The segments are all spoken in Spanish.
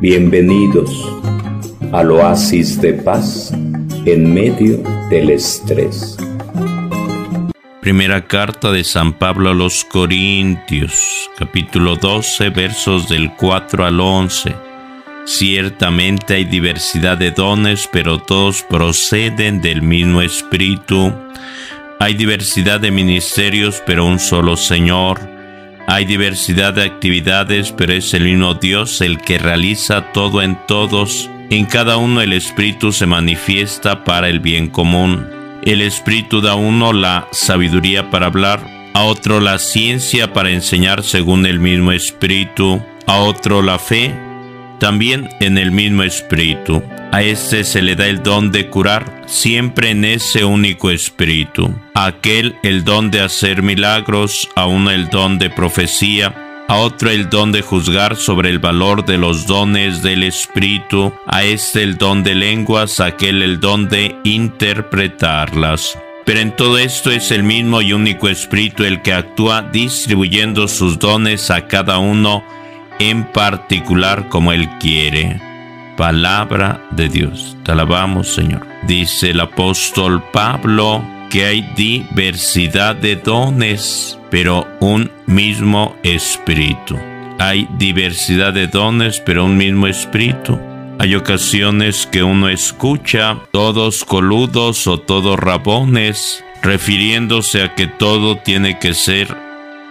Bienvenidos al oasis de paz en medio del estrés. Primera carta de San Pablo a los Corintios, capítulo 12, versos del 4 al 11. Ciertamente hay diversidad de dones, pero todos proceden del mismo Espíritu. Hay diversidad de ministerios, pero un solo Señor hay diversidad de actividades, pero es el mismo Dios el que realiza todo en todos. En cada uno el Espíritu se manifiesta para el bien común. El Espíritu da a uno la sabiduría para hablar, a otro la ciencia para enseñar según el mismo Espíritu, a otro la fe, también en el mismo Espíritu. A este se le da el don de curar, siempre en ese único Espíritu. A aquel el don de hacer milagros, a uno el don de profecía, a otro el don de juzgar sobre el valor de los dones del Espíritu, a este el don de lenguas, a aquel el don de interpretarlas. Pero en todo esto es el mismo y único Espíritu el que actúa distribuyendo sus dones a cada uno en particular como Él quiere. Palabra de Dios. Te alabamos, Señor. Dice el apóstol Pablo que hay diversidad de dones, pero un mismo espíritu. Hay diversidad de dones, pero un mismo espíritu. Hay ocasiones que uno escucha todos coludos o todos rabones, refiriéndose a que todo tiene que ser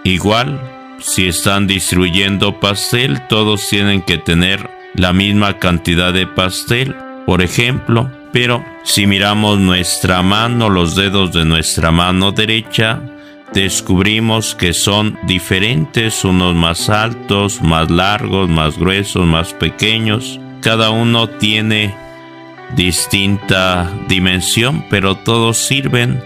igual. Si están distribuyendo pastel, todos tienen que tener la misma cantidad de pastel, por ejemplo, pero si miramos nuestra mano, los dedos de nuestra mano derecha, descubrimos que son diferentes, unos más altos, más largos, más gruesos, más pequeños. Cada uno tiene distinta dimensión, pero todos sirven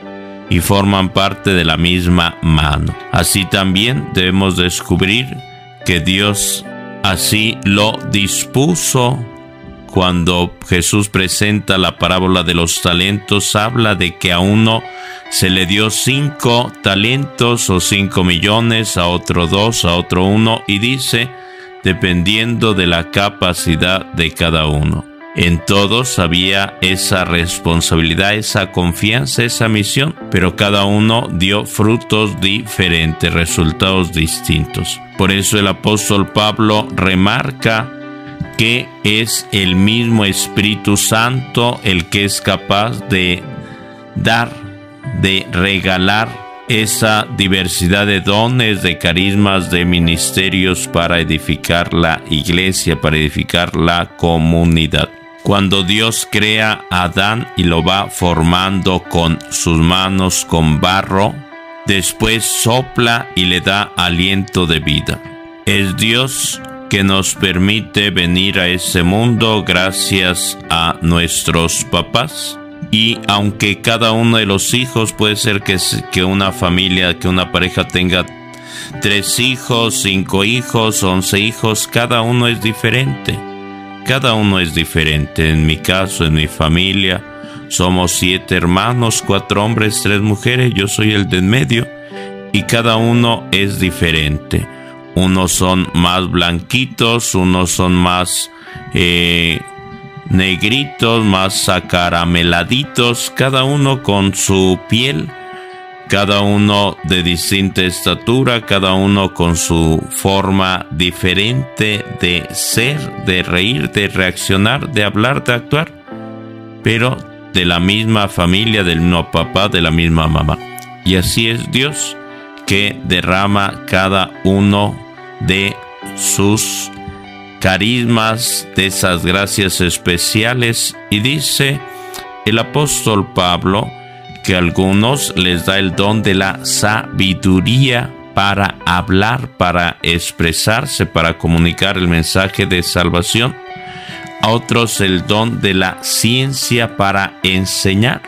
y forman parte de la misma mano. Así también debemos descubrir que Dios Así lo dispuso. Cuando Jesús presenta la parábola de los talentos, habla de que a uno se le dio cinco talentos o cinco millones, a otro dos, a otro uno, y dice, dependiendo de la capacidad de cada uno. En todos había esa responsabilidad, esa confianza, esa misión, pero cada uno dio frutos diferentes, resultados distintos. Por eso el apóstol Pablo remarca que es el mismo Espíritu Santo el que es capaz de dar, de regalar esa diversidad de dones, de carismas, de ministerios para edificar la iglesia, para edificar la comunidad. Cuando Dios crea a Adán y lo va formando con sus manos con barro, después sopla y le da aliento de vida. Es Dios que nos permite venir a ese mundo gracias a nuestros papás. Y aunque cada uno de los hijos puede ser que, que una familia, que una pareja tenga tres hijos, cinco hijos, once hijos, cada uno es diferente cada uno es diferente. En mi caso, en mi familia, somos siete hermanos, cuatro hombres, tres mujeres, yo soy el de en medio, y cada uno es diferente. Unos son más blanquitos, unos son más eh, negritos, más acarameladitos, cada uno con su piel cada uno de distinta estatura, cada uno con su forma diferente de ser, de reír, de reaccionar, de hablar, de actuar, pero de la misma familia, del mismo papá, de la misma mamá. Y así es Dios que derrama cada uno de sus carismas, de esas gracias especiales, y dice el apóstol Pablo, que a algunos les da el don de la sabiduría para hablar, para expresarse, para comunicar el mensaje de salvación. A otros el don de la ciencia para enseñar.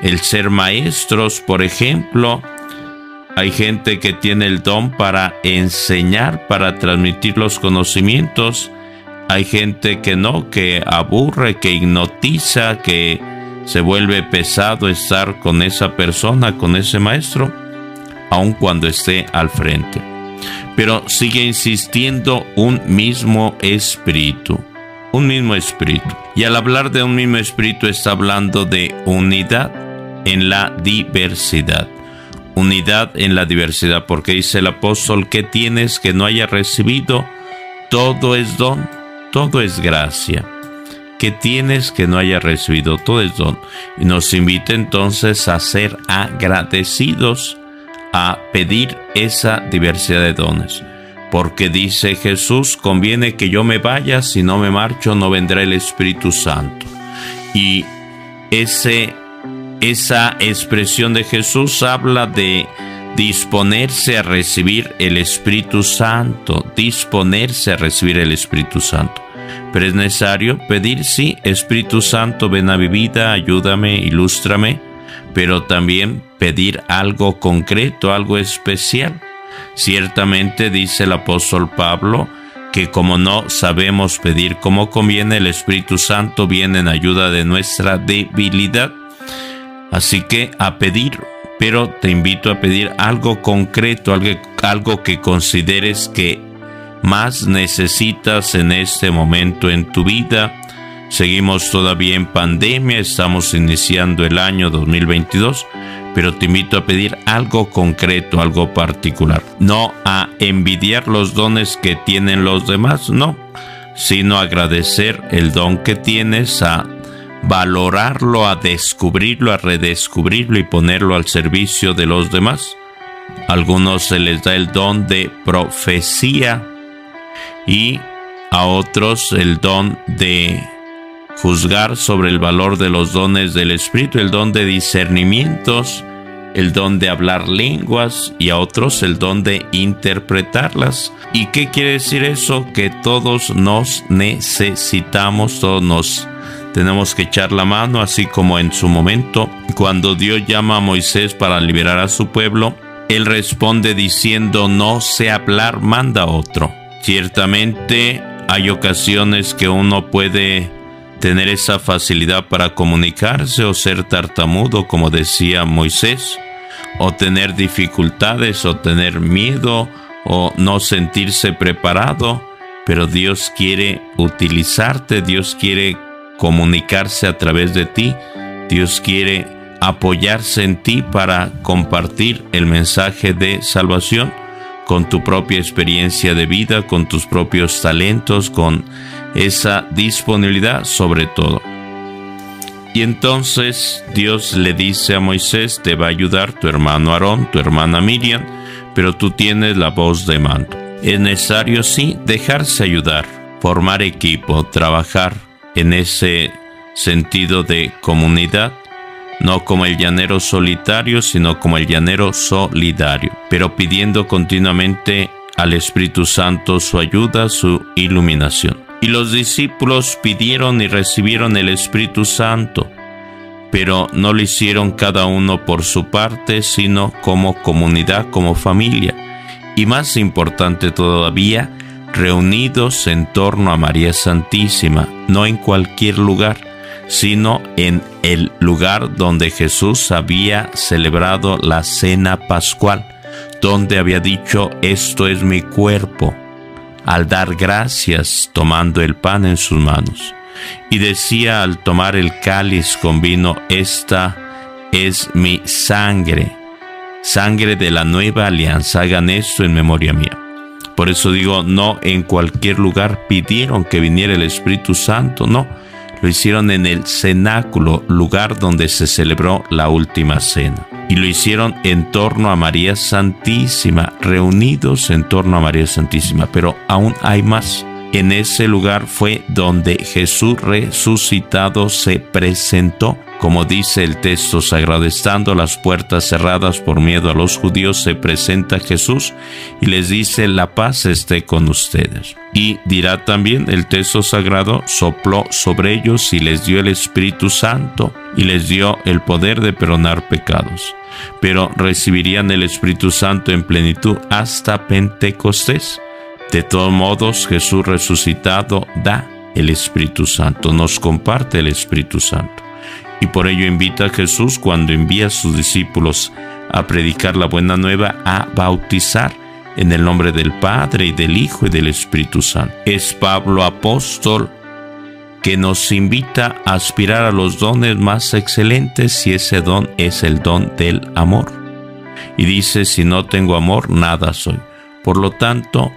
El ser maestros, por ejemplo, hay gente que tiene el don para enseñar, para transmitir los conocimientos. Hay gente que no, que aburre, que hipnotiza, que se vuelve pesado estar con esa persona, con ese maestro, aun cuando esté al frente. Pero sigue insistiendo un mismo espíritu, un mismo espíritu. Y al hablar de un mismo espíritu está hablando de unidad en la diversidad. Unidad en la diversidad, porque dice el apóstol que tienes que no haya recibido, todo es don, todo es gracia que tienes que no haya recibido todo es don. Y nos invita entonces a ser agradecidos, a pedir esa diversidad de dones. Porque dice Jesús, conviene que yo me vaya, si no me marcho no vendrá el Espíritu Santo. Y ese, esa expresión de Jesús habla de disponerse a recibir el Espíritu Santo, disponerse a recibir el Espíritu Santo. Pero es necesario pedir, sí, Espíritu Santo, ven a mi vida, ayúdame, ilústrame, pero también pedir algo concreto, algo especial. Ciertamente dice el apóstol Pablo que como no sabemos pedir como conviene, el Espíritu Santo viene en ayuda de nuestra debilidad. Así que a pedir, pero te invito a pedir algo concreto, algo, algo que consideres que más necesitas en este momento en tu vida. Seguimos todavía en pandemia, estamos iniciando el año 2022, pero te invito a pedir algo concreto, algo particular. No a envidiar los dones que tienen los demás, no, sino agradecer el don que tienes, a valorarlo, a descubrirlo, a redescubrirlo y ponerlo al servicio de los demás. A algunos se les da el don de profecía, y a otros el don de juzgar sobre el valor de los dones del Espíritu, el don de discernimientos, el don de hablar lenguas y a otros el don de interpretarlas. ¿Y qué quiere decir eso? Que todos nos necesitamos, todos nos tenemos que echar la mano, así como en su momento, cuando Dios llama a Moisés para liberar a su pueblo, él responde diciendo, no sé hablar, manda otro. Ciertamente hay ocasiones que uno puede tener esa facilidad para comunicarse o ser tartamudo, como decía Moisés, o tener dificultades o tener miedo o no sentirse preparado, pero Dios quiere utilizarte, Dios quiere comunicarse a través de ti, Dios quiere apoyarse en ti para compartir el mensaje de salvación con tu propia experiencia de vida, con tus propios talentos, con esa disponibilidad sobre todo. Y entonces Dios le dice a Moisés, te va a ayudar tu hermano Aarón, tu hermana Miriam, pero tú tienes la voz de mando. Es necesario, sí, dejarse ayudar, formar equipo, trabajar en ese sentido de comunidad no como el llanero solitario, sino como el llanero solidario, pero pidiendo continuamente al Espíritu Santo su ayuda, su iluminación. Y los discípulos pidieron y recibieron el Espíritu Santo, pero no lo hicieron cada uno por su parte, sino como comunidad, como familia. Y más importante todavía, reunidos en torno a María Santísima, no en cualquier lugar, sino en el lugar donde Jesús había celebrado la cena pascual, donde había dicho, esto es mi cuerpo, al dar gracias tomando el pan en sus manos. Y decía al tomar el cáliz con vino, esta es mi sangre, sangre de la nueva alianza, hagan esto en memoria mía. Por eso digo, no en cualquier lugar pidieron que viniera el Espíritu Santo, no lo hicieron en el cenáculo, lugar donde se celebró la última cena. Y lo hicieron en torno a María Santísima, reunidos en torno a María Santísima. Pero aún hay más. En ese lugar fue donde Jesús resucitado se presentó como dice el texto sagrado, estando las puertas cerradas por miedo a los judíos, se presenta Jesús y les dice, la paz esté con ustedes. Y dirá también el texto sagrado, sopló sobre ellos y les dio el Espíritu Santo y les dio el poder de perdonar pecados. Pero recibirían el Espíritu Santo en plenitud hasta Pentecostés. De todos modos, Jesús resucitado da el Espíritu Santo, nos comparte el Espíritu Santo y por ello invita a Jesús cuando envía a sus discípulos a predicar la buena nueva a bautizar En el nombre del Padre y del Hijo y del Espíritu Santo. Es Pablo apóstol que nos invita a aspirar a los dones más excelentes si ese don es el don del amor. Y dice, si no tengo amor, nada soy. Por lo tanto,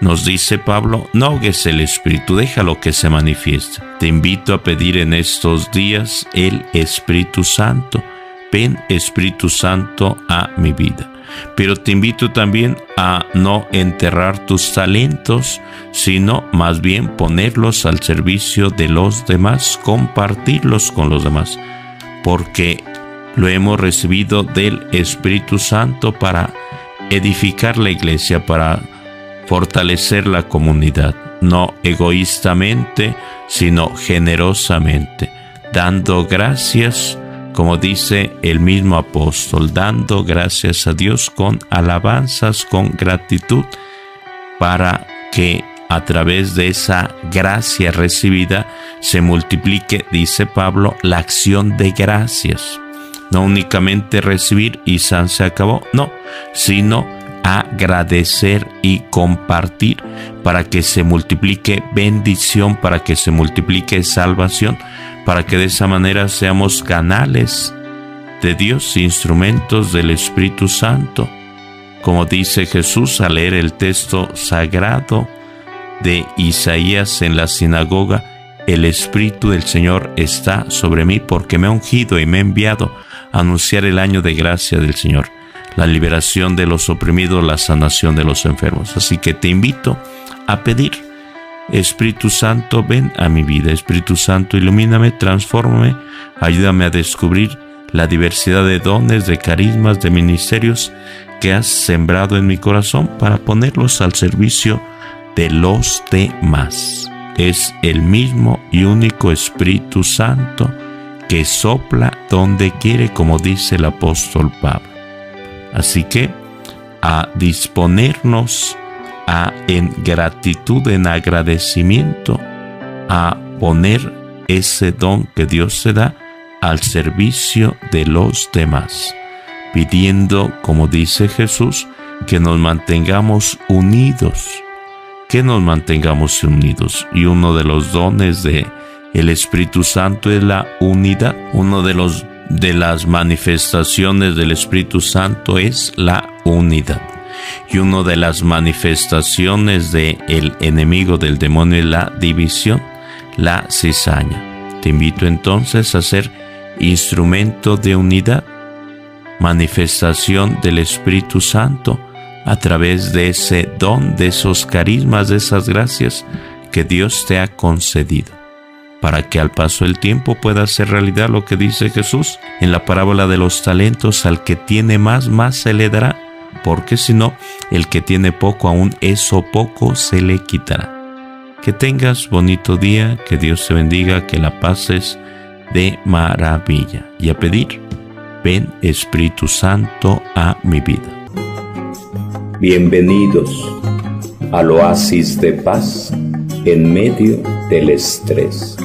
nos dice Pablo, no ahogues el Espíritu, déjalo que se manifieste. Te invito a pedir en estos días el Espíritu Santo. Ven Espíritu Santo a mi vida pero te invito también a no enterrar tus talentos, sino más bien ponerlos al servicio de los demás, compartirlos con los demás, porque lo hemos recibido del Espíritu Santo para edificar la iglesia, para fortalecer la comunidad, no egoístamente, sino generosamente, dando gracias como dice el mismo apóstol, dando gracias a Dios con alabanzas, con gratitud, para que a través de esa gracia recibida se multiplique, dice Pablo, la acción de gracias. No únicamente recibir y San se acabó, no, sino agradecer y compartir para que se multiplique bendición, para que se multiplique salvación, para que de esa manera seamos canales de Dios, instrumentos del Espíritu Santo. Como dice Jesús al leer el texto sagrado de Isaías en la sinagoga, el Espíritu del Señor está sobre mí porque me ha ungido y me ha enviado a anunciar el año de gracia del Señor, la liberación de los oprimidos, la sanación de los enfermos. Así que te invito a pedir Espíritu Santo, ven a mi vida. Espíritu Santo, ilumíname, transfórmame, ayúdame a descubrir la diversidad de dones, de carismas, de ministerios que has sembrado en mi corazón para ponerlos al servicio de los demás. Es el mismo y único Espíritu Santo que sopla donde quiere, como dice el apóstol Pablo. Así que a disponernos en gratitud, en agradecimiento, a poner ese don que Dios se da al servicio de los demás, pidiendo, como dice Jesús, que nos mantengamos unidos, que nos mantengamos unidos. Y uno de los dones de el Espíritu Santo es la unidad. Uno de los de las manifestaciones del Espíritu Santo es la unidad y una de las manifestaciones del el enemigo del demonio es la división, la cizaña. Te invito entonces a ser instrumento de unidad, manifestación del Espíritu Santo a través de ese don, de esos carismas, de esas gracias que Dios te ha concedido, para que al paso del tiempo pueda ser realidad lo que dice Jesús en la parábola de los talentos, al que tiene más, más se le dará porque si no, el que tiene poco aún eso poco se le quitará. Que tengas bonito día, que Dios te bendiga, que la pases de maravilla. Y a pedir, ven Espíritu Santo a mi vida. Bienvenidos al oasis de paz en medio del estrés.